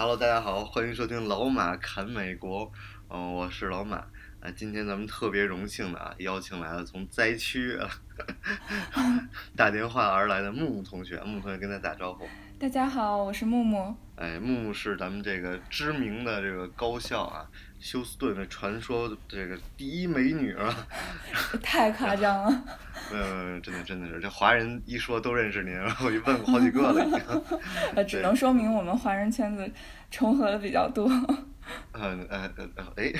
Hello，大家好，欢迎收听老马侃美国，嗯、我是老马，啊、今天咱们特别荣幸的啊，邀请来了从灾区啊 打电话而来的木木同学，木木同学跟他打招呼。大家好，我是木木。哎，木木是咱们这个知名的这个高校啊，休斯顿的传说这个第一美女啊，太夸张了，呃，真的真的是这华人一说都认识您，然后我就问过好几个了已经。呃，只能说明我们华人圈子重合的比较多。嗯呃呃呃哎，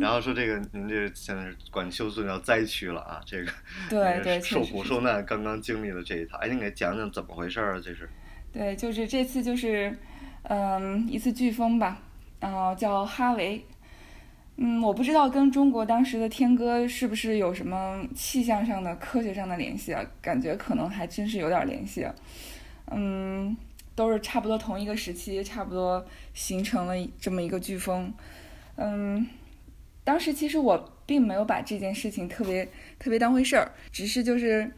然后说这个您这现在是管休斯顿叫灾区了啊，这个对对，受苦受难刚刚经历了这一套，哎，您给讲讲怎么回事儿啊？这是对，就是这次就是，嗯，一次飓风吧，然后叫哈维。嗯，我不知道跟中国当时的天歌是不是有什么气象上的、科学上的联系啊？感觉可能还真是有点联系。嗯，都是差不多同一个时期，差不多形成了这么一个飓风。嗯，当时其实我并没有把这件事情特别特别当回事儿，只是就是，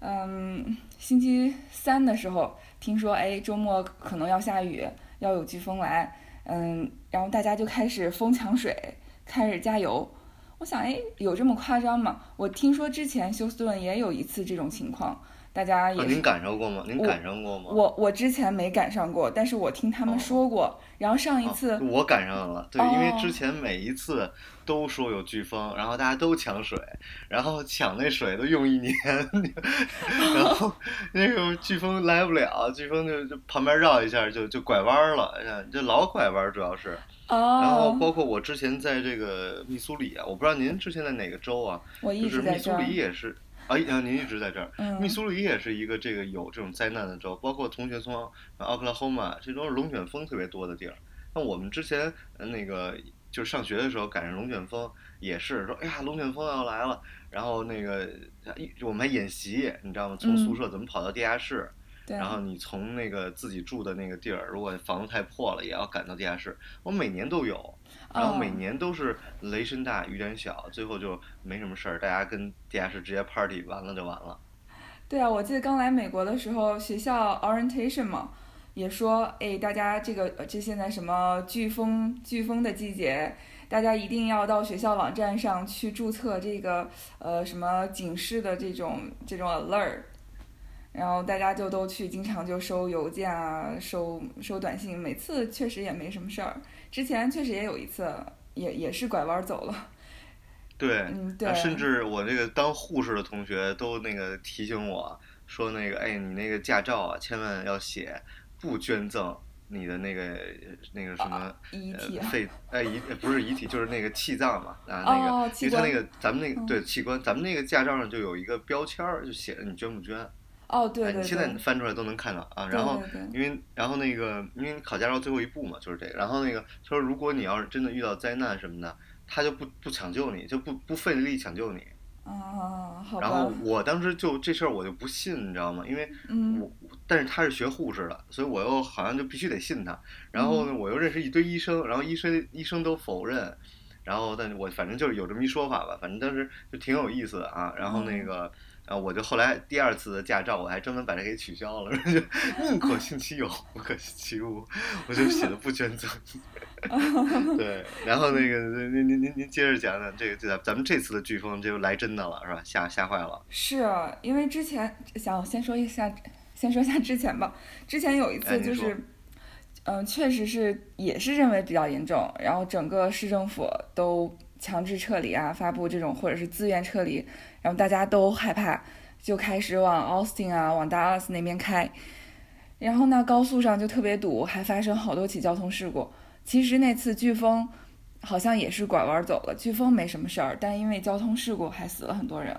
嗯，星期三的时候听说，哎，周末可能要下雨，要有飓风来，嗯，然后大家就开始疯抢水，开始加油。我想，哎，有这么夸张吗？我听说之前休斯顿也有一次这种情况，大家也啊，是您感受过吗？您我赶上过吗？我我之前没赶上过，但是我听他们哦说过。然后上一次，啊我赶上了，对，因为哦之前每一次都说有飓风，然后大家都抢水，然后抢那水都用一年，然后 那个飓风来不了，飓风就就旁边绕一下就就拐弯儿了，哎呀，这老拐弯儿主要是。然后哦，包括我之前在这个密苏里啊，我不知道您之前在哪个州啊，我一就是密苏。里也是。啊，啊您一直在这儿。嗯密苏里也是一个这个有这种灾难的州，包括同学从奥克拉荷马，这都是龙卷风特别多的地儿。那我们之前呃那个就是上学的时候赶上龙卷风，也是说，哎呀，龙卷风要来了，然后那个我们还演习，你知道吗？从嗯宿舍怎么跑到地下室，对，然后你从那个自己住的那个地儿，如果房子太破了，也要赶到地下室。我每年都有，然后每哦年都是雷声大雨点小，最后就没什么事儿，大家跟地下室直接 party 完了就完了。对啊，我记得刚来美国的时候，学校 orientation 嘛，也说，哎，大家这个呃这现在什么飓风飓风的季节，大家一定要到学校网站上去注册这个呃什么警示的这种这种 alert，然后大家就都去，经常就收邮件啊，收收短信，每次确实也没什么事儿。之前确实也有一次，也也是拐弯走了，对，嗯，对啊，甚至我这个当护士的同学都那个提醒我说，那个哎，你那个驾照啊，千万要写不捐赠你的那个那个什么。遗体啊，呃肺哎遗呃不是遗体就是那个气脏嘛啊那个，哦，因为他那个咱们那个嗯对器官，咱们那个驾照上就有一个标签儿，就写着你捐不捐。哦，对哎，对你现在，翻出来都能看到啊。然后因为然后那个因为考驾照最后一步嘛，就是这个。然后那个他说，如果你要是真的遇到灾难什么的，他就不不抢救你，就不不费力抢救你。啊，好然后，我当时就这事儿我就不信，你知道吗？因为嗯我但是他是学护士的，所以我又好像就必须得信他。然后呢，我又认识一堆医生，然后医生医生都否认。然后，但是我反正就是有这么一说法吧，反正当时就挺有意思的啊。然后那个，啊，我就后来第二次的驾照，我还专门把它给取消了，就宁可信其有，不可信其无，我就写的不捐赠。对，然后那个您您您您接着讲讲这个，这咱咱们这次的飓风就来真的了，是吧？吓吓坏了。是啊因为之前想先说一下，先说一下之前吧。之前有一哎次就是，嗯、确实是也是认为比较严重，然后整个市政府都强制撤离啊，发布这种或者是自愿撤离，然后大家都害怕，就开始往 Austin 啊，往 Dallas 那边开。然后呢，高速上就特别堵，还发生好多起交通事故。其实那次飓风好像也是拐弯走了，飓风没什么事儿，但因为交通事故还死了很多人。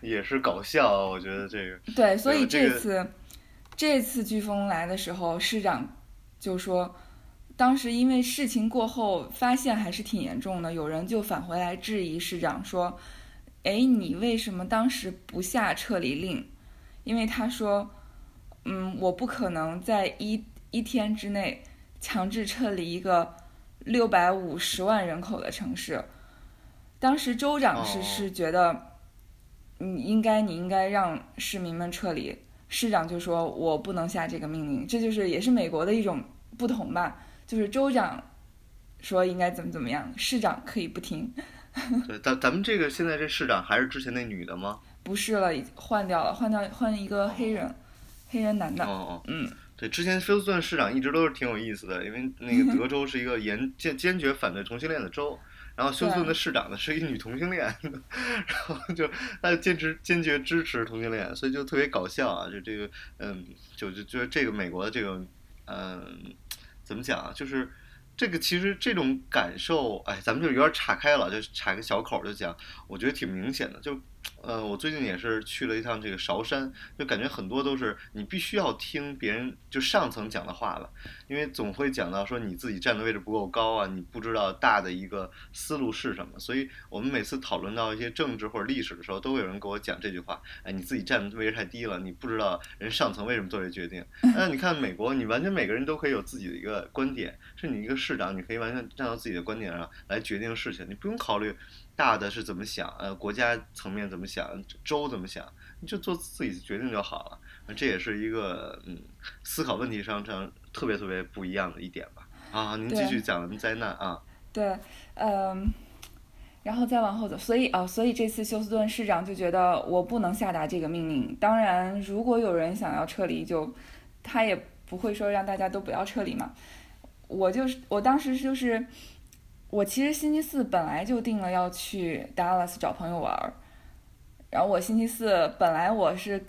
也是搞笑啊，我觉得这个。对，所以这次、这次飓风来的时候，市长就说，当时因为事情过后发现还是挺严重的，有人就返回来质疑市长说：“哎，你为什么当时不下撤离令？”因为他说：“嗯，我不可能在一一天之内强制撤离一个六百五十万人口的城市。”当时州长是是觉得，你应该你应该让市民们撤离，市长就说我不能下这个命令，这就是也是美国的一种不同吧，就是州长说应该怎么怎么样，市长可以不听。对，咱咱们这个现在这市长还是之前那女的吗？不是了，已换掉了，换掉换一个黑人，黑人男的。哦哦，嗯，对，之前休斯顿市长一直都是挺有意思的，因为那个德州是一个严坚坚决反对同性恋的州。然后休斯顿的市长呢是一女同性恋，然后就他就坚持坚决支持同性恋，所以就特别搞笑啊！就这个嗯，就就就这个美国的这个嗯，怎么讲啊？就是这个其实这种感受，哎，咱们就有点岔开了，就岔个小口就讲，我觉得挺明显的，就。呃，我最近也是去了一趟这个韶山，就感觉很多都是你必须要听别人就上层讲的话了，因为总会讲到说你自己站的位置不够高啊，你不知道大的一个思路是什么，所以我们每次讨论到一些政治或者历史的时候，都会有人给我讲这句话，哎，你自己站的位置太低了，你不知道人上层为什么做这决定。那你看美国，你完全每个人都可以有自己的一个观点，是你一个市长，你可以完全站到自己的观点上来决定事情，你不用考虑。大的是怎么想？呃，国家层面怎么想？州怎么想？你就做自己决定就好了。这也是一个嗯，思考问题上上特别特别不一样的一点吧。啊，您继续讲灾难啊。对，嗯，然后再往后走。所以啊，所以这次休斯顿市长就觉得我不能下达这个命令。当然，如果有人想要撤离，就他也不会说让大家都不要撤离嘛。我就是我当时就是。我其实星期四本来就定了要去 Dallas 找朋友玩儿，然后我星期四本来我是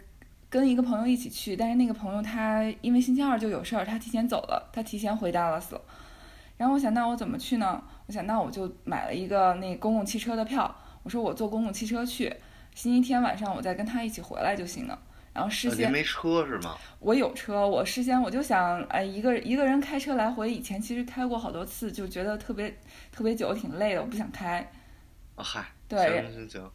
跟一个朋友一起去，但是那个朋友他因为星期二就有事儿，他提前走了，他提前回 Dallas 了。然后我想，那我怎么去呢？我想，那我就买了一个那公共汽车的票，我说我坐公共汽车去，星期天晚上我再跟他一起回来就行了。然后事先没车是吗？我有车，我事先我就想，哎，一个一个人开车来回，以前其实开过好多次，就觉得特别特别久，挺累的，我不想开。啊嗨，对，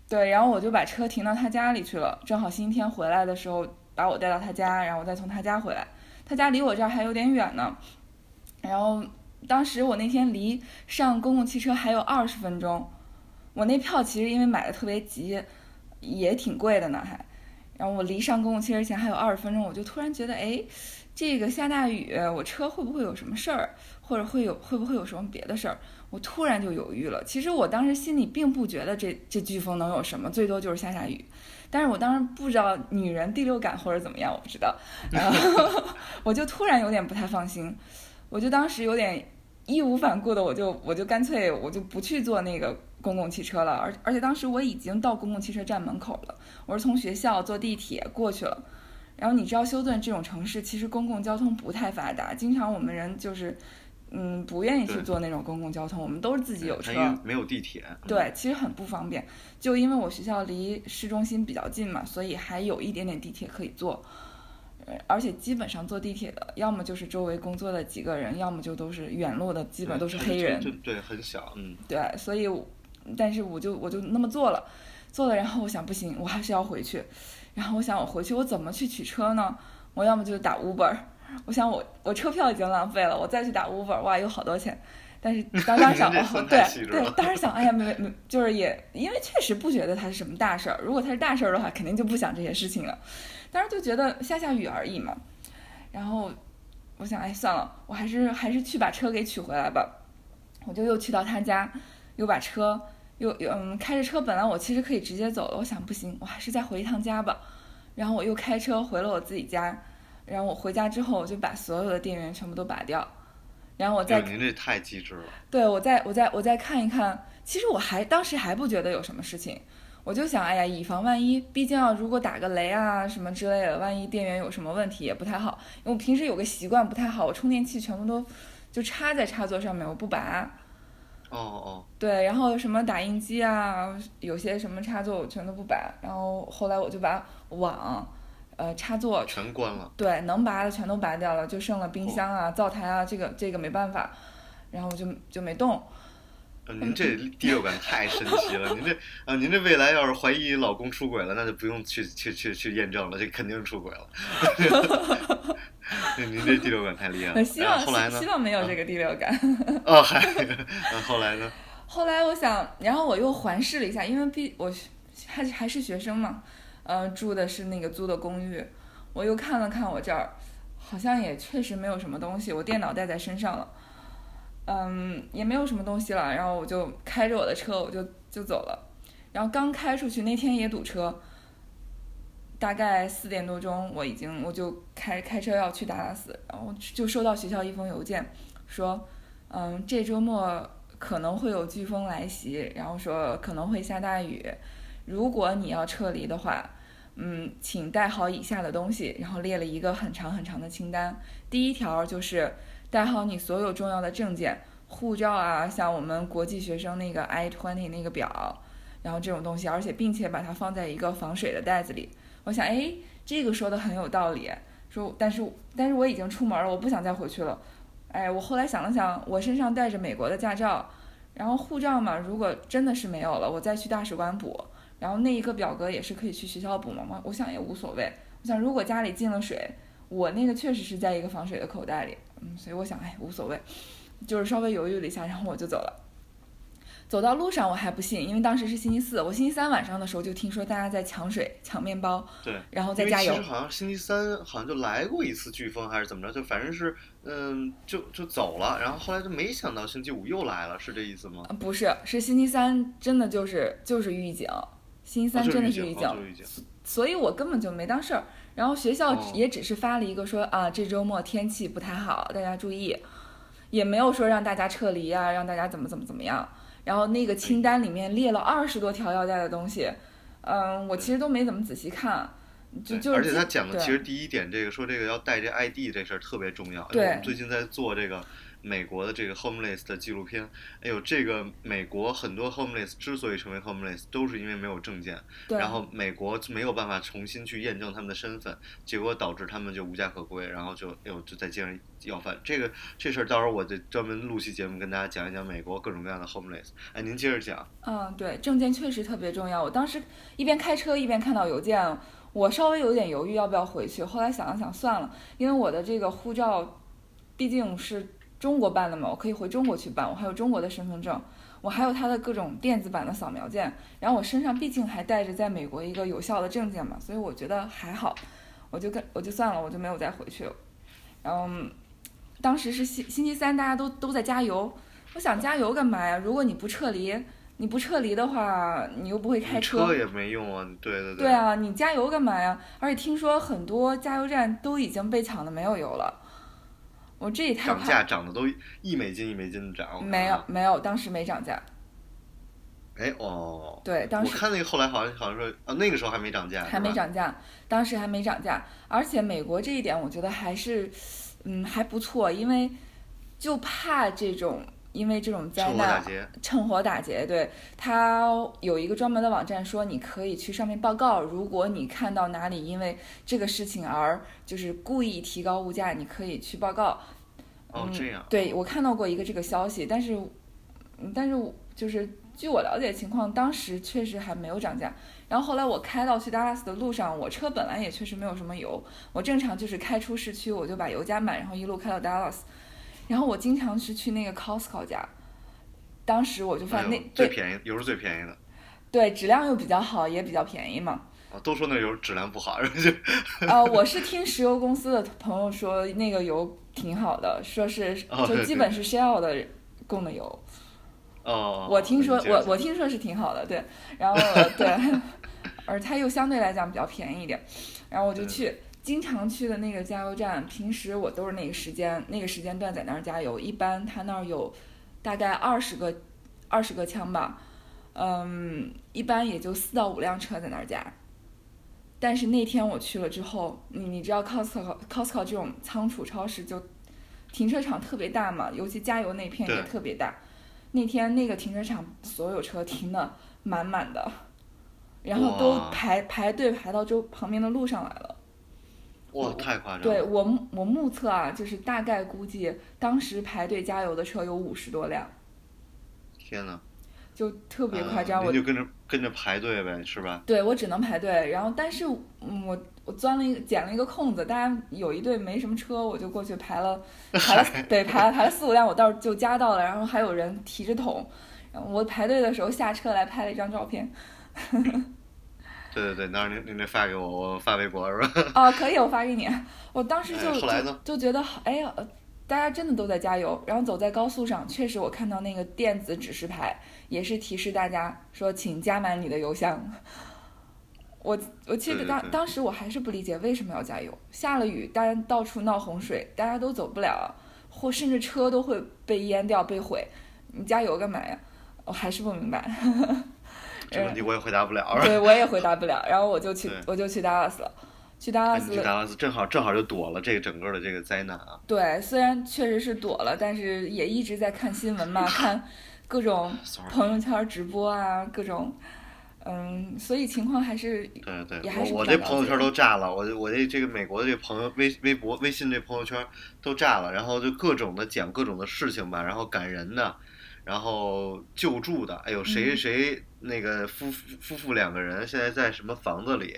对，然后我就把车停到他家里去了，正好星期天回来的时候把我带到他家，然后我再从他家回来。他家离我这儿还有点远呢，然后当时我那天离上公共汽车还有二十分钟，我那票其实因为买的特别急，也挺贵的呢，还。然后我离上公共汽车前还有二十分钟，我就突然觉得，哎，这个下大雨，我车会不会有什么事儿，或者会有会不会有什么别的事儿？我突然就犹豫了。其实我当时心里并不觉得这这飓风能有什么，最多就是下下雨。但是我当时不知道女人第六感或者怎么样，我不知道，然后 我就突然有点不太放心，我就当时有点义无反顾的，我就我就干脆我就不去坐那个。公共汽车了，而而且当时我已经到公共汽车站门口了，我是从学校坐地铁过去了。然后你知道休顿这种城市其实公共交通不太发达，经常我们人就是，嗯，不愿意去坐那种公共交通，我们都是自己有车，没有地铁。对，其实很不方便。就因为我学校离市中心比较近嘛，所以还有一点点地铁可以坐。而且基本上坐地铁的，要么就是周围工作的几个人，要么就都是远路的，基本都是黑人。对，很小，嗯。对，所以。但是我就我就那么做了，做了，然后我想不行，我还是要回去。然后我想我回去我怎么去取车呢？我要么就打 Uber，我想我我车票已经浪费了，我再去打 Uber，哇，有好多钱。但是 当时想，对对，当时想，哎呀，没没，就是也因为确实不觉得它是什么大事儿。如果它是大事儿的话，肯定就不想这些事情了。当时就觉得下下雨而已嘛。然后我想，哎，算了，我还是还是去把车给取回来吧。我就又去到他家，又把车。又又嗯，开着车，本来我其实可以直接走了，我想不行，我还是再回一趟家吧。然后我又开车回了我自己家，然后我回家之后，我就把所有的电源全部都拔掉，然后我再。您这太机智了。对，我再我再我再看一看，其实我还当时还不觉得有什么事情，我就想，哎呀，以防万一，毕竟要如果打个雷啊什么之类的，万一电源有什么问题也不太好。因为我平时有个习惯不太好，我充电器全部都就插在插座上面，我不拔。哦哦，对，然后什么打印机啊，有些什么插座我全都不拔，然后后来我就把网，呃插座全关了。对，能拔的全都拔掉了，就剩了冰箱啊、灶台啊，这个这个没办法，然后我就就没动。呃您这第六感太神奇了，您这啊，您这未来要是怀疑老公出轨了，那就不用去去去去验证了，这肯定是出轨了。您这第六感太厉害了。希望后来呢？希望没有这个第六感。哦，还，啊，后来呢？后来我想，然后我又环视了一下，因为毕我还还是学生嘛，呃，住的是那个租的公寓，我又看了看我这儿，好像也确实没有什么东西，我电脑带在身上了，嗯，也没有什么东西了，然后我就开着我的车，我就就走了，然后刚开出去那天也堵车，大概四点多钟，我已经我就开开车要去达拉斯，然后就收到学校一封邮件，说，嗯，这周末。可能会有飓风来袭，然后说可能会下大雨。如果你要撤离的话，嗯，请带好以下的东西，然后列了一个很长很长的清单。第一条就是带好你所有重要的证件，护照啊，像我们国际学生那个 I twenty 那个表，然后这种东西，而且并且把它放在一个防水的袋子里。我想，哎，这个说的很有道理。说，但是但是我已经出门了，我不想再回去了。哎，我后来想了想，我身上带着美国的驾照，然后护照嘛，如果真的是没有了，我再去大使馆补。然后那一个表格也是可以去学校补嘛嘛，我想也无所谓。我想如果家里进了水，我那个确实是在一个防水的口袋里，嗯，所以我想哎无所谓，就是稍微犹豫了一下，然后我就走了。走到路上我还不信，因为当时是星期四，我星期三晚上的时候就听说大家在抢水、抢面包，对，然后再加油。其实好像星期三好像就来过一次飓风还是怎么着，就反正是嗯就就走了，然后后来就没想到星期五又来了，是这意思吗？不是，是星期三真的就是就是预警，星期三真的是预警，所以我根本就没当事儿。然后学校也只是发了一个说啊这周末天气不太好，大家注意，也没有说让大家撤离啊，让大家怎么怎么怎么样。然后那个清单里面列了二十多条要带的东西，嗯，我其实都没怎么仔细看，就就而且他讲的其实第一点，这个说这个要带这 ID 这事儿特别重要。对，我们最近在做这个美国的这个 homeless 的纪录片。哎呦，这个美国很多 homeless 之所以成为 homeless，都是因为没有证件，然后美国没有办法重新去验证他们的身份，结果导致他们就无家可归，然后就哎呦就在街上。要饭这个这事儿，到时候我就专门录期节目跟大家讲一讲美国各种各样的 homeless。哎，您接着讲。嗯，对，证件确实特别重要。我当时一边开车一边看到邮件，我稍微有点犹豫要不要回去。后来想了想，算了，因为我的这个护照毕竟是中国办的嘛，我可以回中国去办。我还有中国的身份证，我还有他的各种电子版的扫描件。然后我身上毕竟还带着在美国一个有效的证件嘛，所以我觉得还好，我就跟我就算了，我就没有再回去了。然后。当时是星星期三，大家都都在加油。我想加油干嘛呀？如果你不撤离，你不撤离的话，你又不会开车，车也没用啊。对对对。对啊，你加油干嘛呀？而且听说很多加油站都已经被抢的没有油了。我这也太涨价涨的都一美金一美金的涨。没有没有，当时没涨价。哎哦。对，当时我看那个后来好像好像说啊，那个时候还没涨价。还没涨价，当时还没涨价，而且美国这一点我觉得还是。嗯，还不错，因为就怕这种，因为这种灾难，趁火打劫。对，他有一个专门的网站，说你可以去上面报告。如果你看到哪里因为这个事情而就是故意提高物价，你可以去报告。哦，这样。对，我看到过一个这个消息，但是，但是就是。据我了解情况，当时确实还没有涨价。然后后来我开到去达拉斯的路上，我车本来也确实没有什么油，我正常就是开出市区，我就把油加满，然后一路开到达拉斯。然后我经常是去那个 Costco 家，当时我就发现那最便宜油是最便宜的，对，质量又比较好，也比较便宜嘛。啊，都说那油质量不好，然后就呃，我是听石油公司的朋友说那个油挺好的，说是就基本是 Shell 的供的油。哦，我听说我我听说是挺好的，对，然后对，而它又相对来讲比较便宜一点，然后我就去经常去的那个加油站，平时我都是那个时间那个时间段在那儿加油，一般他那儿有大概二十个二十个枪吧，嗯，一般也就四到五辆车在那儿加，但是那天我去了之后，你你知道 Costco Costco 这种仓储超市就停车场特别大嘛，尤其加油那片也特别大。那天那个停车场所有车停的满满的，然后都排排队排到周旁边的路上来了。哇，太夸张了。对我目我目测啊，就是大概估计当时排队加油的车有五十多辆，天呐，就特别夸张。嗯我您就跟着跟着排队呗，是吧？对我只能排队，然后但是嗯我我钻了一个捡了一个空子，大家有一队没什么车，我就过去排了 排了对排了排了四五辆，我倒是就加到了，然后还有人提着桶，然后我排队的时候下车来拍了一张照片。对对对，到时候您您得发给我，我发微博是吧？哦，可以，我发给你。我当时就、就就觉得好，哎呀，呃大家真的都在加油。然后走在高速上，确实我看到那个电子指示牌，也是提示大家说，请加满你的油箱。我我记得当当时我还是不理解为什么要加油。下了雨，大家到处闹洪水，大家都走不了，或甚至车都会被淹掉、被毁，你加油干嘛呀？我还是不明白。这问题我也回答不了。对，我也回答不了。然后我就去，我就去达拉斯了。去达拉哎斯你去达拉斯正好正好就躲了这个整个的这个灾难啊！对，虽然确实是躲了，但是也一直在看新闻嘛，看各种朋友圈直播啊，各种，嗯，所以情况还是对对也还是我这朋友圈都炸了，我我这这个美国的这朋友微微博、微信这朋友圈都炸了，然后就各种的讲各种的事情吧，然后感人的，然后救助的，哎呦谁谁谁那个夫夫夫妇两个人现在在什么房子里，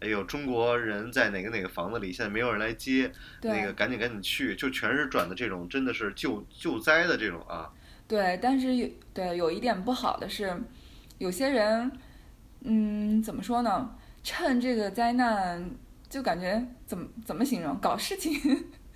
哎呦中国人在哪个哪个房子里，现在没有人来接，那个赶紧赶紧去，就全是转的这种真的是救救灾的这种啊，对，但是有对有一点不好的是，有些人，嗯，怎么说呢？趁这个灾难，就感觉怎么怎么形容？搞事情。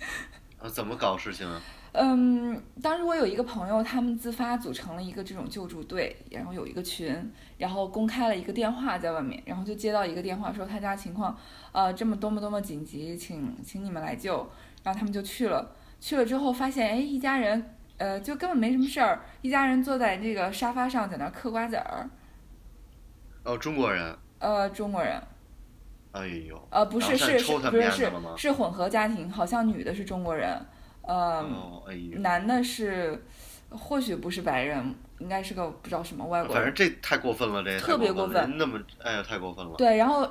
啊怎么搞事情啊？嗯，当时我有一个朋友，他们自发组成了一个这种救助队，然后有一个群，然后公开了一个电话在外面，然后就接到一个电话说他家情况，呃，这么多么多么紧急，请请你们来救，然后他们就去了，去了之后发现，哎，一家人，呃，就根本没什么事儿，一家人坐在这个沙发上在那儿嗑瓜子儿，哦中国人，呃，中国人，哎呦，呃，不是是是不是是？是混合家庭，好像女的是中国人，呃，哦哎。男的是，或许不是白人，应该是个不知道什么外国人。反正这太过分了，这特别过过分那么哎呀，太过分了。对，然后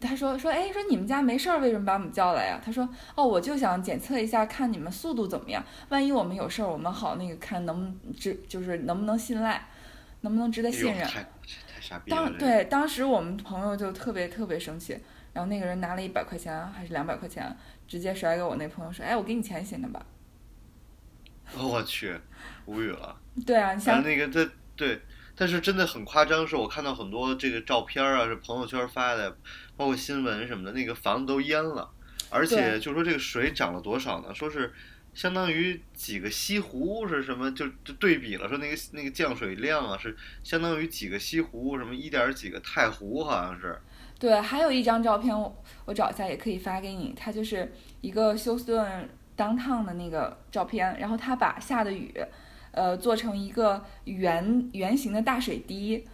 他说说，哎，说你们家没事儿，为什么把我们叫来呀？他说，哦，我就想检测一下，看你们速度怎么样，万一我们有事儿，我们好那个看能不能值，就是能不能信赖，能不能值得信任。太太傻逼了。这个，当对当时我们朋友就特别特别生气，然后那个人拿了一百块钱还是两百块钱，直接甩给我那朋友说，哎，我给你钱行了吧？我去，无语了。对啊，你想那个这对，但是真的很夸张，是我看到很多这个照片啊，是朋友圈发的，包括新闻什么的，那个房子都淹了，而且就说这个水涨了多少呢？说是。相当于几个西湖是什么？就就对比了，说那个那个降水量啊，是相当于几个西湖，什么一点几个太湖，好像是。对，还有一张照片我我找一下也可以发给你，它就是一个休斯顿 downtown 的那个照片，然后他把下的雨，呃，做成一个圆圆形的大水滴，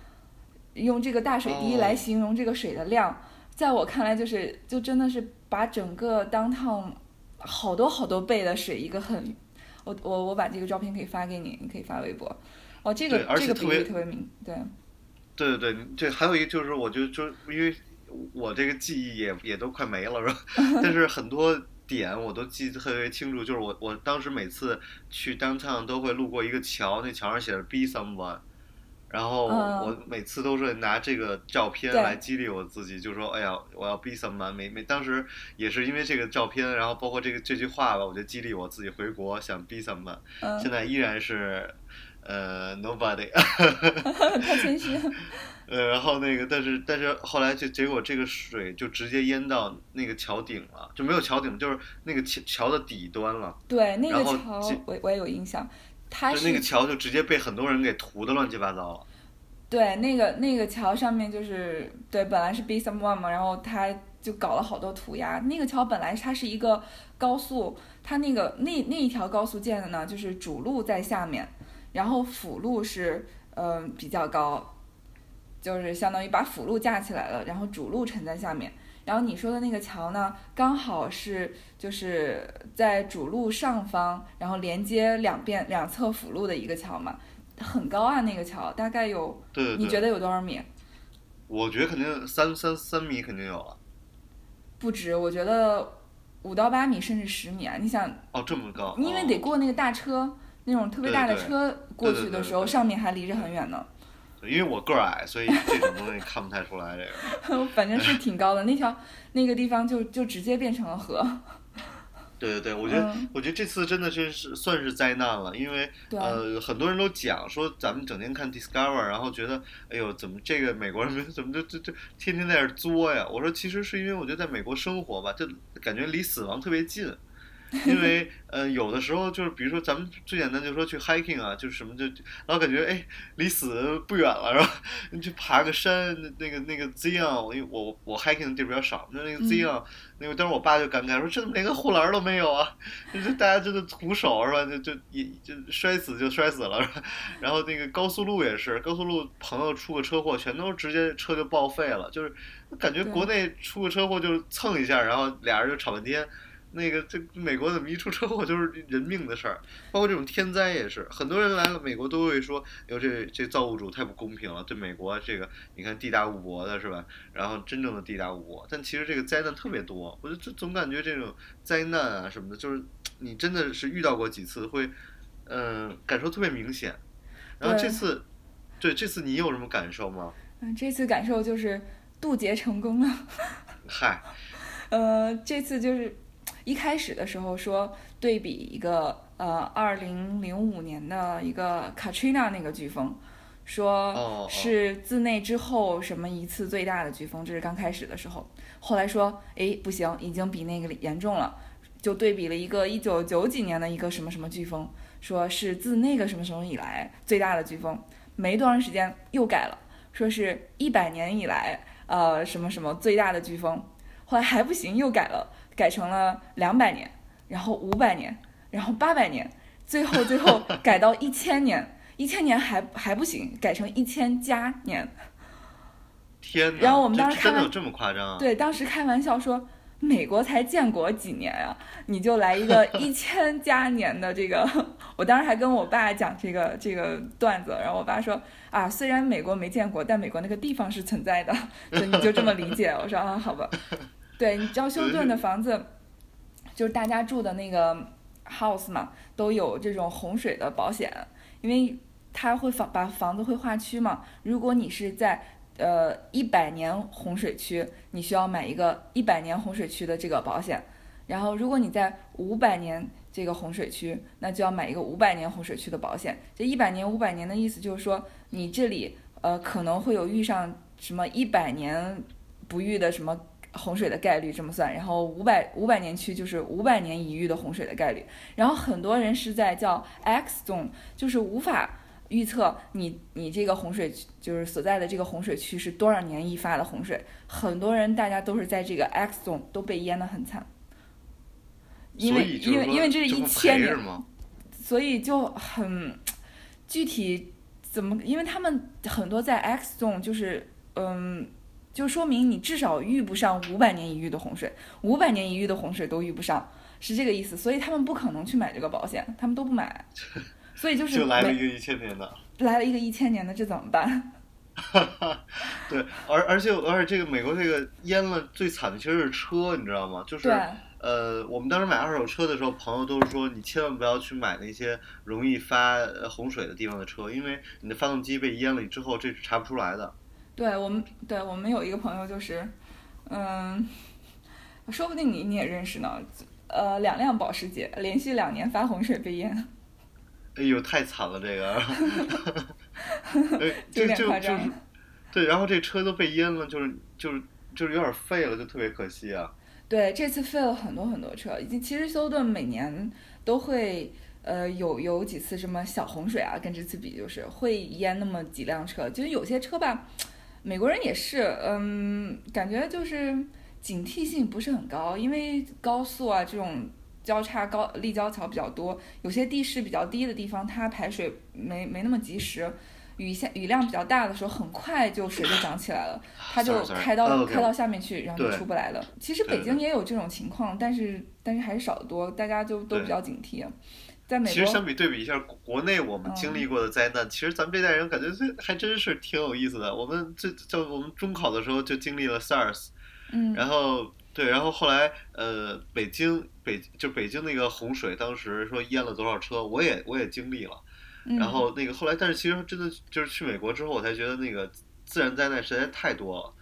用这个大水滴哦来形容这个水的量，在我看来就是就真的是把整个 downtown 好多好多倍的水一个很，我我我把这个照片可以发给你，你可以发微博。哦，这个而且这个比喻特别明，对，对对对，这还有一个就是，我就就因为我这个记忆也也都快没了，是吧？但是很多点我都记得特别清楚，就是我我当时每次去 downtown 都会路过一个桥，那桥上写着 “be someone”，然后嗯我每次都是拿这个照片来激励我自己，就说：“哎呀，我要 be someone。每”每当时也是因为这个照片，然后包括这个这句话吧，我就激励我自己回国想 be someone。嗯，现在依然是呃 nobody。太谦虚了。呃，然后那个，但是但是后来就结果这个水就直接淹到那个桥顶了，就没有桥顶，就是那个桥桥的底端了，对，那个桥我我也有印象，它就是那个桥就直接被很多人给涂的乱七八糟了。对那个那个桥上面就是对，本来是 Be Someone 嘛，然后他就搞了好多涂鸦。那个桥本来它是一个高速，它那个那那一条高速建的呢，就是主路在下面，然后辅路是嗯、呃比较高，就是相当于把辅路架起来了，然后主路沉在下面。然后你说的那个桥呢，刚好是就是在主路上方，然后连接两边两侧辅路的一个桥嘛，很高啊，那个桥大概有，对对对，你觉得有多少米？我觉得肯定三三三米肯定有了。不止，我觉得五到八米甚至十米啊！你想，哦，这么高，因为得哦过那个大车，那种特别大的车过去的时候，上面还离着很远呢。因为我个儿矮，所以这种东西看不太出来。这个，反正是挺高的，那条那个地方就就直接变成了河。对对对，我觉得，嗯我觉得这次真的是是算是灾难了，因为呃，很多人都讲说咱们整天看 Discover，然后觉得，哎呦，怎么这个美国人怎么就就就天天在这儿作呀？我说其实是因为我觉得在美国生活吧，就感觉离死亡特别近。因为呃，有的时候就是，比如说咱们最简单就说去 hiking 啊，就是什么就，然后感觉哎，离死不远了，是吧？你去爬个山，那那个那个 Zion，因为我我 hiking 的地儿比较少，那那个嗯 Zion，、那个当时我爸就感慨说，这怎么连个护栏都没有啊？就是大家真的徒手是吧？就就一就摔死就摔死了，是吧？然后那个高速路也是，高速路朋友出个车祸，全都直接车就报废了，就是感觉国内出个车祸就是蹭一下，然后俩人就吵半天。那个这美国怎么一出车祸就是人命的事儿，包括这种天灾也是，很多人来了美国都会说，哟这这造物主太不公平了，对美国这个你看地大物博的是吧？然后真正的地大物博，但其实这个灾难特别多，我就就总感觉这种灾难啊什么的，就是你真的是遇到过几次会，嗯、感受特别明显。然后这次，对这次你有什么感受吗？嗯，这次感受就是渡劫成功了。嗨，呃，这次就是一开始的时候说对比一个呃二零零五年的一个 Katrina 那个飓风，说是自那之后什么一次最大的飓风，这是刚开始的时候。后来说，哎，不行，已经比那个严重了，就对比了一个一九九几年的一个什么什么飓风，说是自那个什么什么以来最大的飓风，没多长时间又改了，说是一百年以来呃什么什么最大的飓风，后来还不行，又改了，改成了两百年，然后五百年，然后八百年，最后最后 改到一千年，一千年还还不行，改成一千加年。天哪！然后我们这当时看完真的有这么夸张啊？对，当时开玩笑说，美国才建国几年呀、你就来一个 一千加年的这个。我当时还跟我爸讲这个这个段子，然后我爸说啊，虽然美国没建国，但美国那个地方是存在的，就你就这么理解。我说啊，好吧。对，你知道休斯顿的房子，就是大家住的那个 house 嘛，都有这种洪水的保险，因为它会房把房子会划区嘛。如果你是在呃一百年洪水区，你需要买一个一百年洪水区的这个保险。然后，如果你在五百年这个洪水区，那就要买一个五百年洪水区的保险。这一百年、五百年的意思就是说，你这里呃可能会有遇上什么一百年不遇的什么洪水的概率这么算，然后五百五百年区就是五百年一遇的洪水的概率。然后很多人是在叫 X zone，就是无法预测你你这个洪水区就是所在的这个洪水区是多少年一发的洪水。很多人大家都是在这个 X zone 都被淹得很惨，因为因为因为这是一千年？所以就很具体怎么，因为他们很多在 X zone 就是嗯。就说明你至少遇不上五百年一遇的洪水，五百年一遇的洪水都遇不上，是这个意思。所以他们不可能去买这个保险，他们都不买。所以就是就来了一个一千年的。来了一个一千年的，这怎么办？对，而而且而且这个美国这个淹了最惨的其实是车，你知道吗？就是，呃，我们当时买二手车的时候，朋友都是说你千万不要去买那些容易发呃洪水的地方的车，因为你的发动机被淹了之后，这是查不出来的。对我们，对我们有一个朋友就是，嗯，说不定你你也认识呢。呃，两辆保时捷连续两年发洪水被淹，哎呦，太惨了这个，哎 有就就就是。对，然后这车都被淹了，就是就是就是有点废了，就特别可惜啊。对，这次废了很多很多车，已经其实休斯顿每年都会呃有有几次什么小洪水啊，跟这次比就是会淹那么几辆车，就是有些车吧，美国人也是，嗯，感觉就是警惕性不是很高，因为高速啊这种交叉高立交桥比较多，有些地势比较低的地方，它排水没没那么及时。雨下雨量比较大的时候，很快就水就涨起来了，它就.开到 Oh, 开到下面去，然后就出不来了。其实北京也有这种情况，但是但是还是少得多，大家就都比较警惕。在美其实相，比对比一下国国内我们经历过的灾难，其实咱们这代人感觉这还真是挺有意思的。我们这就我们中考的时候就经历了 SARS，嗯，然后对，然后后来呃，北京北就北京那个洪水，当时说淹了多少车，我也我也经历了。嗯然后那个后来，但是其实真的就是去美国之后，我才觉得那个自然灾难实在太多了。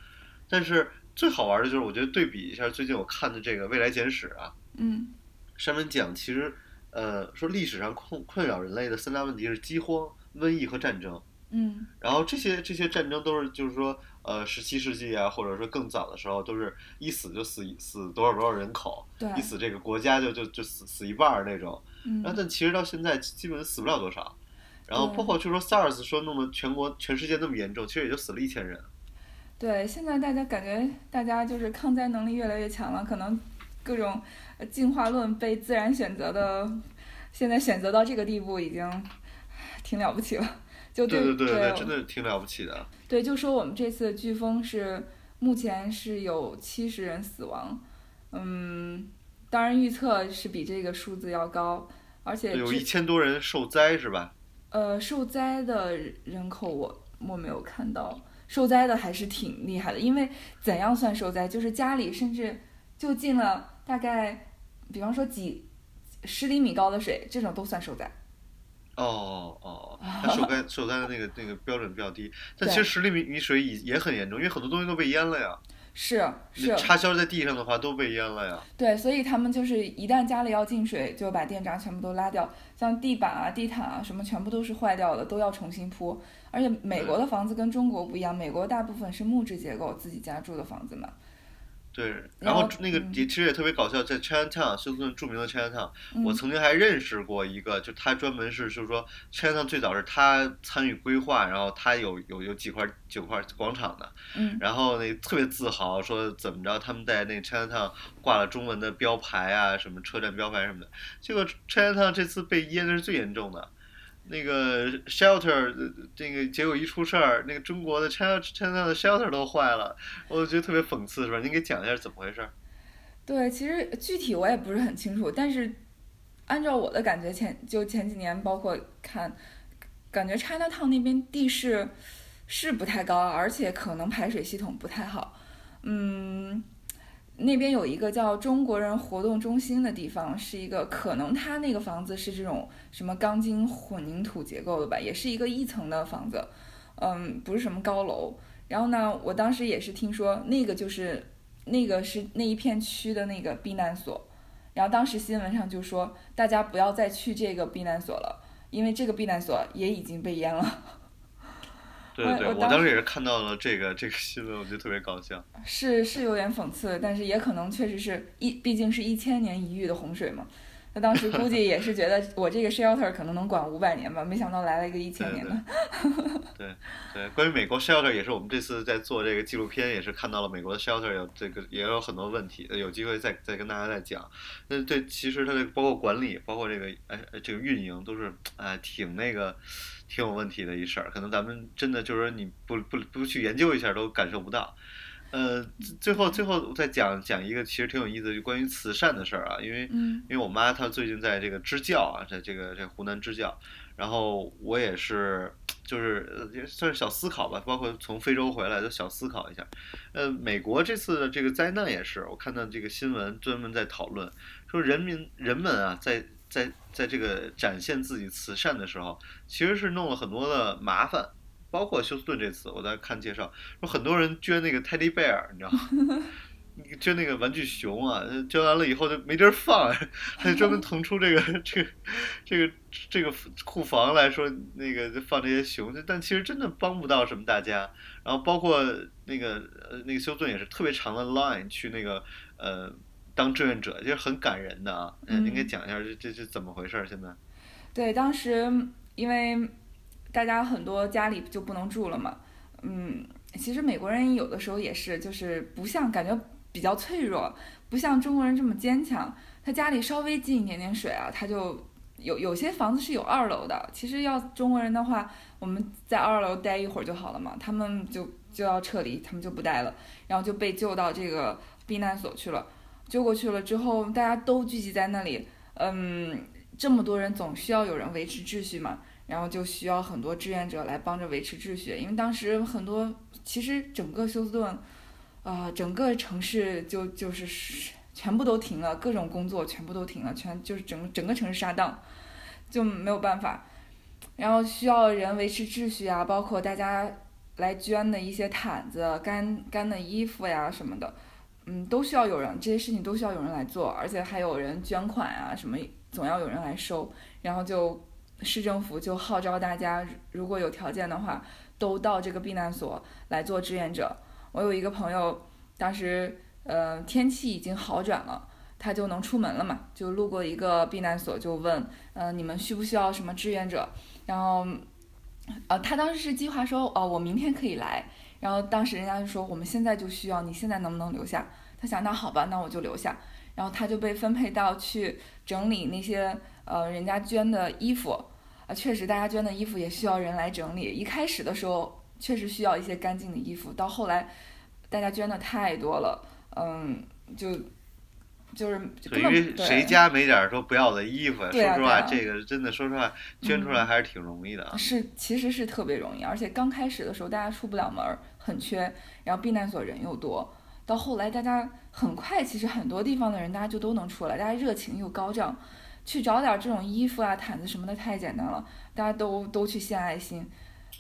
但是最好玩的就是，我觉得对比一下最近我看的这个《未来简史》啊，嗯上面讲其实呃说历史上困困扰人类的三大问题是饥荒、瘟疫和战争。嗯然后这些这些战争都是就是说呃十七世纪啊，或者说更早的时候，都是一死就死一死多少多少人口，对一死这个国家就就就死死一半儿那种。嗯然后但其实到现在基本死不了多少。然后包括就说 SARS 说弄得全国全世界那么严重，其实也就死了一千人。对，现在大家感觉大家就是抗灾能力越来越强了，可能各种呃进化论被自然选择的，现在选择到这个地步已经挺了不起了。就对对对对，真的挺了不起的。对，就说我们这次飓风是目前是有七十人死亡，嗯，当然预测是比这个数字要高，而且有一千多人受灾是吧？呃受灾的人口我我没有看到，受灾的还是挺厉害的，因为怎样算受灾？就是家里甚至就进了大概，比方说几十厘米高的水，这种都算受灾。哦哦，他受灾受灾的那个那个标准比较低，但其实十厘米米水也也很严重，因为很多东西都被淹了呀。是是，插销在地上的话都被淹了呀。对，所以他们就是一旦家里要进水，就把电闸全部都拉掉，像地板啊、地毯啊什么，全部都是坏掉的，都要重新铺。而且美国的房子跟中国不一样，美国大部分是木质结构，自己家住的房子嘛。对，然然后那个也其实也特别搞笑，在 Chinatown 休斯顿著名的 Chinatown，、嗯。我曾经还认识过一个，就他专门是就是说 Chinatown 最早是他参与规划，然后他有有有几块九块广场的，嗯。然后那特别自豪说怎么着他们在那 Chinatown 挂了中文的标牌啊，什么车站标牌什么的，结果 Chinatown 这次被淹的是最严重的。那个 shelter，呃这个结果一出事儿，那个中国的 China China 的 shelter 都坏了，我就觉得特别讽刺，是吧？您给讲一下怎么回事？对，其实具体我也不是很清楚，但是按照我的感觉前，就前几年包括看，感觉 Chinatown 那边地势是不太高，而且可能排水系统不太好。嗯，那边有一个叫中国人活动中心的地方，是一个可能它那个房子是这种什么钢筋混凝土结构的吧，也是一个一层的房子，嗯，不是什么高楼。然后呢，我当时也是听说那个就是那个是那一片区的那个避难所，然后当时新闻上就说大家不要再去这个避难所了，因为这个避难所也已经被淹了。对对对，我当时也是看到了这个这个新闻，我觉得特别搞笑。是是有点讽刺，但是也可能确实是一，毕竟是一千年一遇的洪水嘛。他当时估计也是觉得 我这个 shelter 可能能管五百年吧，没想到来了一个一千年的。对对，关于美国 shelter 也是我们这次在做这个纪录片，也是看到了美国的 shelter 有这个也有很多问题，有机会再再跟大家再讲。那对，其实它的包括管理，包括这个哎哎这个运营，都是哎挺那个挺有问题的一事儿。可能咱们真的就是说你不不不去研究一下都感受不到。呃，最后最后再讲讲一个其实挺有意思的，就关于慈善的事儿啊，因为嗯因为我妈她最近在这个支教啊，在这个这湖南支教，然后我也是就是呃也算是小思考吧，包括从非洲回来都小思考一下。呃，美国这次的这个灾难也是，我看到这个新闻专门在讨论，说人民人们啊，在在在这个展现自己慈善的时候，其实是弄了很多的麻烦。包括休斯顿这次，我在看介绍，说很多人捐那个泰迪贝尔你知道吗？捐那个玩具熊啊，捐完了以后就没地儿放，还专门腾出这个这个这个这个库房来说那个就放这些熊，但其实真的帮不到什么大家。然后包括那个呃那个休斯顿也是特别长的 line 去那个呃当志愿者，就是很感人的啊。嗯，您给讲一下这这是怎么回事儿？现在？对，当时因为大家很多家里就不能住了嘛，嗯，其实美国人有的时候也是，就是不像感觉比较脆弱，不像中国人这么坚强。他家里稍微进一点点水啊，他就有有些房子是有二楼的。其实要中国人的话，我们在二楼待一会儿就好了嘛，他们就就要撤离，他们就不待了，然后就被救到这个避难所去了。救过去了之后，大家都聚集在那里，嗯，这么多人总需要有人维持秩序嘛。然后就需要很多志愿者来帮着维持秩序，因为当时很多，其实整个休斯顿，呃，整个城市就就是全部都停了，各种工作全部都停了，全就是整整个城市沙荡，就没有办法。然后需要人维持秩序啊，包括大家来捐的一些毯子、干干的衣服呀什么的，嗯，都需要有人，这些事情都需要有人来做，而且还有人捐款啊什么，总要有人来收。然后就市政府就号召大家，如果有条件的话，都到这个避难所来做志愿者。我有一个朋友，当时呃天气已经好转了。他就能出门了嘛？就路过一个避难所，就问，嗯，你们需不需要什么志愿者？然后，呃，他当时是计划说，哦，我明天可以来。然后当时人家就说，我们现在就需要，你现在能不能留下？他想，那好吧，那我就留下。然后他就被分配到去整理那些呃人家捐的衣服，啊，确实大家捐的衣服也需要人来整理。一开始的时候确实需要一些干净的衣服，到后来大家捐的太多了，嗯，就。就是因为谁家没点说不要的衣服呀？说实话，这个真的说实话，捐出来还是挺容易的啊。是，其实是特别容易，而且刚开始的时候大家出不了门，很缺，然后避难所人又多，到后来大家很快，其实很多地方的人大家就都能出来，大家热情又高涨，去找点这种衣服啊、毯子什么的太简单了，大家都都去献爱心，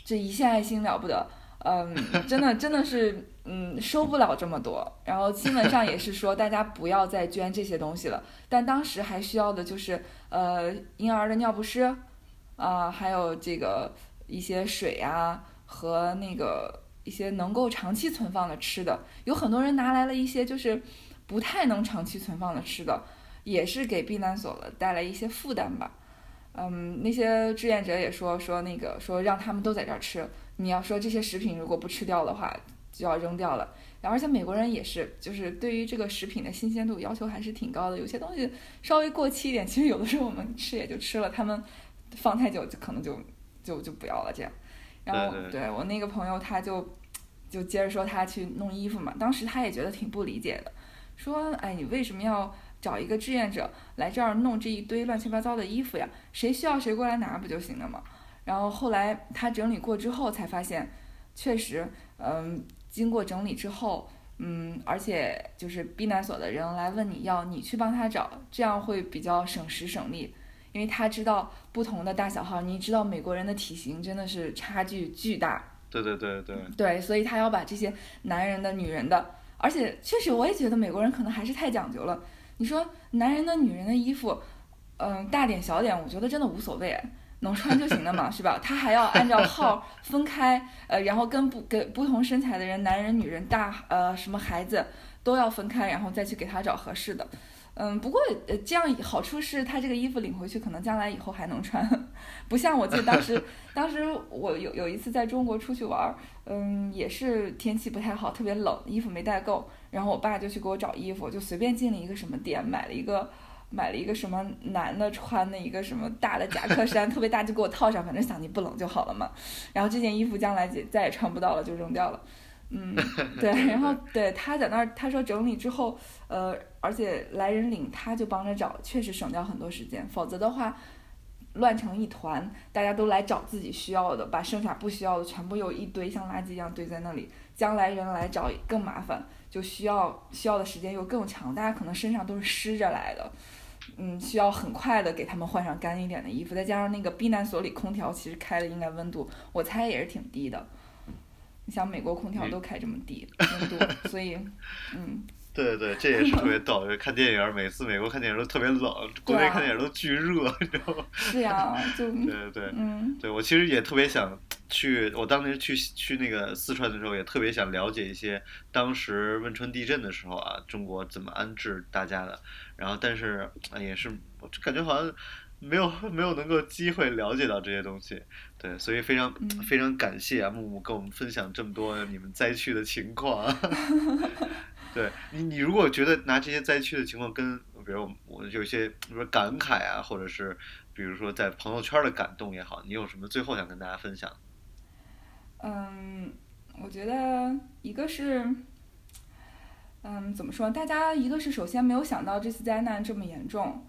这一献爱心了不得。嗯，真的真的是，嗯，收不了这么多。然后新闻上也是说，大家不要再捐这些东西了。但当时还需要的就是，呃，婴儿的尿不湿，啊，还有这个一些水啊，和那个一些能够长期存放的吃的。有很多人拿来了一些就是不太能长期存放的吃的，也是给避难所了带来一些负担吧。嗯，那些志愿者也说说那个说让他们都在这儿吃。你要说这些食品如果不吃掉的话，就要扔掉了。而且美国人也是，就是对于这个食品的新鲜度要求还是挺高的。有些东西稍微过期一点，其实有的时候我们吃也就吃了，他们放太久就可能就就就不要了这样。然后对我那个朋友他就就接着说他去弄衣服嘛，当时他也觉得挺不理解的，说哎你为什么要找一个志愿者来这儿弄这一堆乱七八糟的衣服呀？谁需要谁过来拿不就行了嘛？然后后来他整理过之后才发现，确实，嗯，经过整理之后，嗯，而且就是避难所的人来问你要，你去帮他找，这样会比较省时省力，因为他知道不同的大小号，你知道美国人的体型真的是差距巨大。对对对对。对，所以他要把这些男人的、女人的，而且确实我也觉得美国人可能还是太讲究了。你说男人的、女人的衣服，嗯，大点小点，我觉得真的无所谓。能穿就行了嘛，是吧？他还要按照号分开，呃，然后跟不跟不同身材的人，男人、女人、大呃什么孩子都要分开，然后再去给他找合适的。嗯，不过呃这样好处是他这个衣服领回去，可能将来以后还能穿，不像我记得当时，当时我有有一次在中国出去玩，嗯，也是天气不太好，特别冷，衣服没带够，然后我爸就去给我找衣服，就随便进了一个什么店，买了一个。买了一个什么男的穿的一个什么大的夹克衫，特别大，就给我套上，反正想你不冷就好了嘛。然后这件衣服将来再再也穿不到了，就扔掉了。嗯，对。然后对他在那儿，他说整理之后，呃，而且来人领他就帮着找，确实省掉很多时间。否则的话，乱成一团，大家都来找自己需要的，把剩下不需要的全部又一堆像垃圾一样堆在那里，将来人来找更麻烦，就需要需要的时间又更长，大家可能身上都是湿着来的。嗯，需要很快的给他们换上干一点的衣服，再加上那个避难所里空调其实开的应该温度，我猜也是挺低的。你想美国空调都开这么低温度，所以，嗯。对对对，这也是特别逗。看电影，每次美国看电影都特别冷，国内看电影都巨热，你知道吗？是呀，就 对对对，嗯，对我其实也特别想去。我当年去去那个四川的时候，也特别想了解一些当时汶川地震的时候啊，中国怎么安置大家的。然后，但是也是，我就感觉好像没有 没有能够机会了解到这些东西。对，所以非常非常感谢啊，木木跟我们分享这么多你们灾区的情况。对你，你如果觉得拿这些灾区的情况跟，比如我有些，比如说感慨啊，或者是比如说在朋友圈的感动也好，你有什么最后想跟大家分享？嗯，我觉得一个是，嗯，怎么说？大家一个是首先没有想到这次灾难这么严重，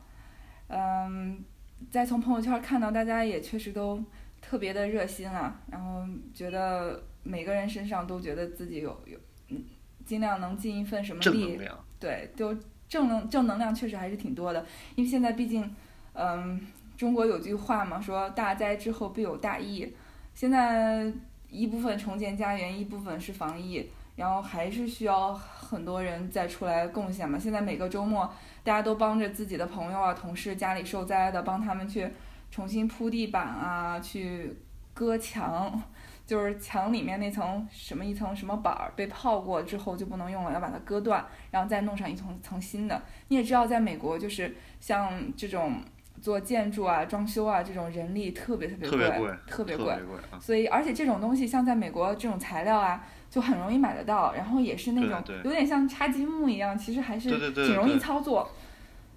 嗯，再从朋友圈看到大家也确实都特别的热心啊，然后觉得每个人身上都觉得自己有有嗯。尽量能尽一份什么力。对，就正能正能量确实还是挺多的，因为现在毕竟，嗯，中国有句话嘛，说大灾之后必有大疫，现在一部分重建家园，一部分是防疫，然后还是需要很多人再出来贡献嘛。现在每个周末，大家都帮着自己的朋友啊、同事家里受灾的，帮他们去重新铺地板啊，去割墙。就是墙里面那层什么一层什么板儿被泡过之后就不能用了，要把它割断，然后再弄上一层层新的。你也知道，在美国就是像这种做建筑啊、装修啊这种人力特别特别贵，特别贵，特别贵。所以，而且这种东西像在美国这种材料啊，就很容易买得到，然后也是那种有点像插积木一样，其实还是挺容易操作。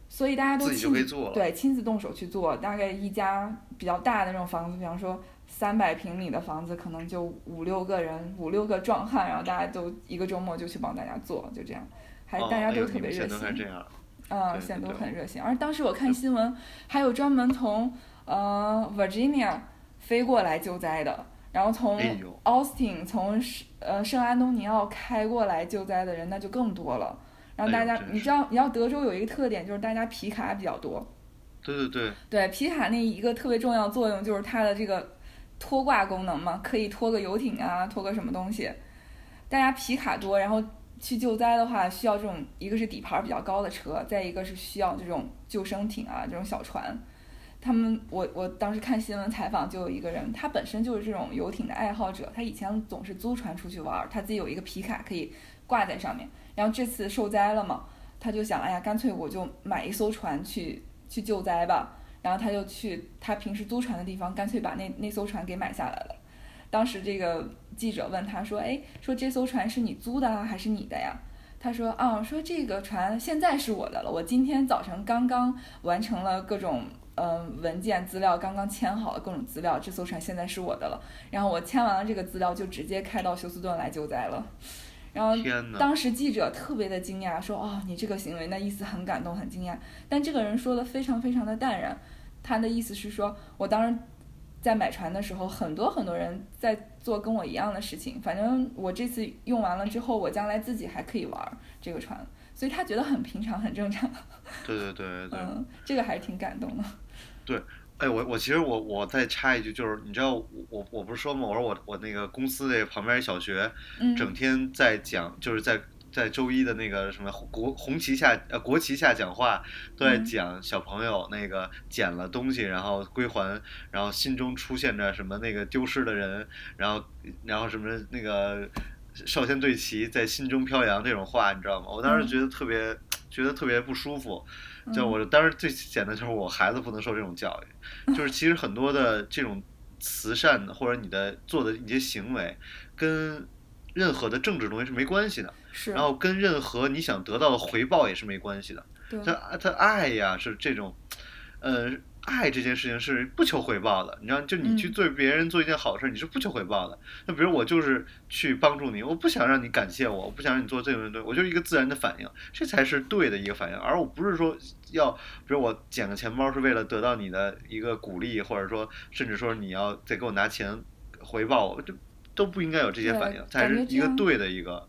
所以大家都亲对亲自动手去做，大概一家比较大的那种房子，比方说。三百平米的房子，可能就五六个人，五六个壮汉，然后大家都一个周末就去帮大家做，就这样，还大家都特别热心。嗯，现在都很热心。而当时我看新闻，还有专门从呃 Virginia 飞过来救灾的，然后从 Austin 从呃圣安东尼奥开过来救灾的人，那就更多了。然后大家，你知道，你知道德州有一个特点，就是大家皮卡比较多。对对对。对皮卡那一个特别重要作用，就是它的这个。拖挂功能嘛，可以拖个游艇啊，拖个什么东西。大家皮卡多，然后去救灾的话，需要这种一个是底盘比较高的车，再一个是需要这种救生艇啊，这种小船。他们，我我当时看新闻采访，就有一个人，他本身就是这种游艇的爱好者，他以前总是租船出去玩，他自己有一个皮卡可以挂在上面。然后这次受灾了嘛，他就想，哎呀，干脆我就买一艘船去去救灾吧。然后他就去他平时租船的地方，干脆把那那艘船给买下来了。当时这个记者问他说：“哎，说这艘船是你租的啊，还是你的呀？”他说：“啊，说这个船现在是我的了。我今天早晨刚刚完成了各种嗯文件资料，刚刚签好了各种资料，这艘船现在是我的了。然后我签完了这个资料，就直接开到休斯顿来救灾了。然后当时记者特别的惊讶，说：哦，你这个行为，那意思很感动，很惊讶。但这个人说的非常非常的淡然。”他的意思是说，我当时在买船的时候，很多很多人在做跟我一样的事情。反正我这次用完了之后，我将来自己还可以玩这个船，所以他觉得很平常，很正常。对对对对。嗯，这个还是挺感动的。对，哎，我我其实我我再插一句，就是你知道我我不是说吗？我说我我那个公司那旁边小学，整天在讲，就是在。在周一的那个什么国红旗下呃国旗下讲话，都在讲小朋友那个捡了东西然后归还，然后心中出现着什么那个丢失的人，然后然后什么那个少先队旗在心中飘扬这种话，你知道吗？我当时觉得特别觉得特别不舒服，就我当时最简单就是我孩子不能受这种教育，就是其实很多的这种慈善或者你的做的一些行为跟。任何的政治东西是没关系的，是，然后跟任何你想得到的回报也是没关系的。对，他他爱呀是这种，呃，爱这件事情是不求回报的。你知道，就你去对别人做一件好事，你是不求回报的。那比如我就是去帮助你，我不想让你感谢我，我不想让你做这种对，我就是一个自然的反应，这才是对的一个反应。而我不是说要，比如我捡个钱包是为了得到你的一个鼓励，或者说甚至说你要再给我拿钱回报我，就。都不应该有这些反应，才是一个对的一个。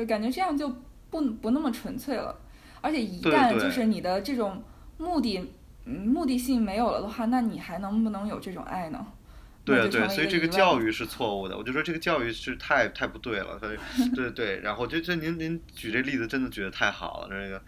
是感觉这样就不不那么纯粹了，而且一旦就是你的这种目的目的性没有了的话，那你还能不能有这种爱呢？对对，所以这个教育是错误的。我就说这个教育是太太不对了。所以 对对，然后就这您您举这例子真的举得太好了，这个。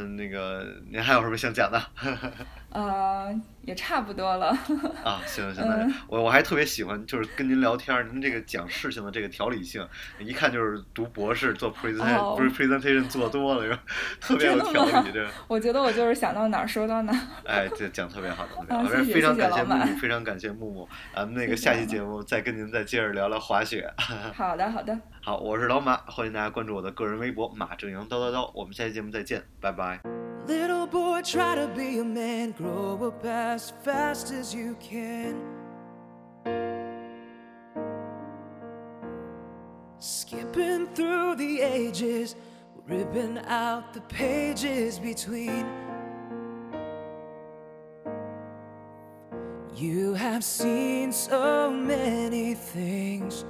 嗯，那个，您还有什么想讲的？呃，也差不多了。啊，行行，那我我还特别喜欢，就是跟您聊天，您这个讲事情的这个条理性，一看就是读博士做 presentation，不是 presentation 做多了，是吧？特别有条理，这。我觉得我就是想到哪儿说到哪儿。哎，这讲特别好，特别好，非常感谢木木，非常感谢木木。咱们那个下期节目再跟您再接着聊聊滑雪。好的，好的。好，我是老马，欢迎大家关注我的个人微博马正阳叨叨叨。我们下期节目再见，拜拜。Little boy, try to be a man, grow up as fast as you can. Skipping through the ages, ripping out the pages between. You have seen so many things.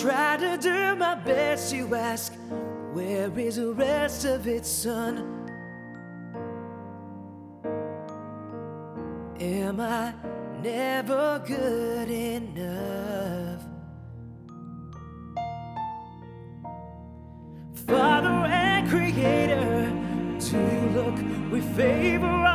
Try to do my best, you ask. Where is the rest of it, son? Am I never good enough? Father and Creator, do you look with favor?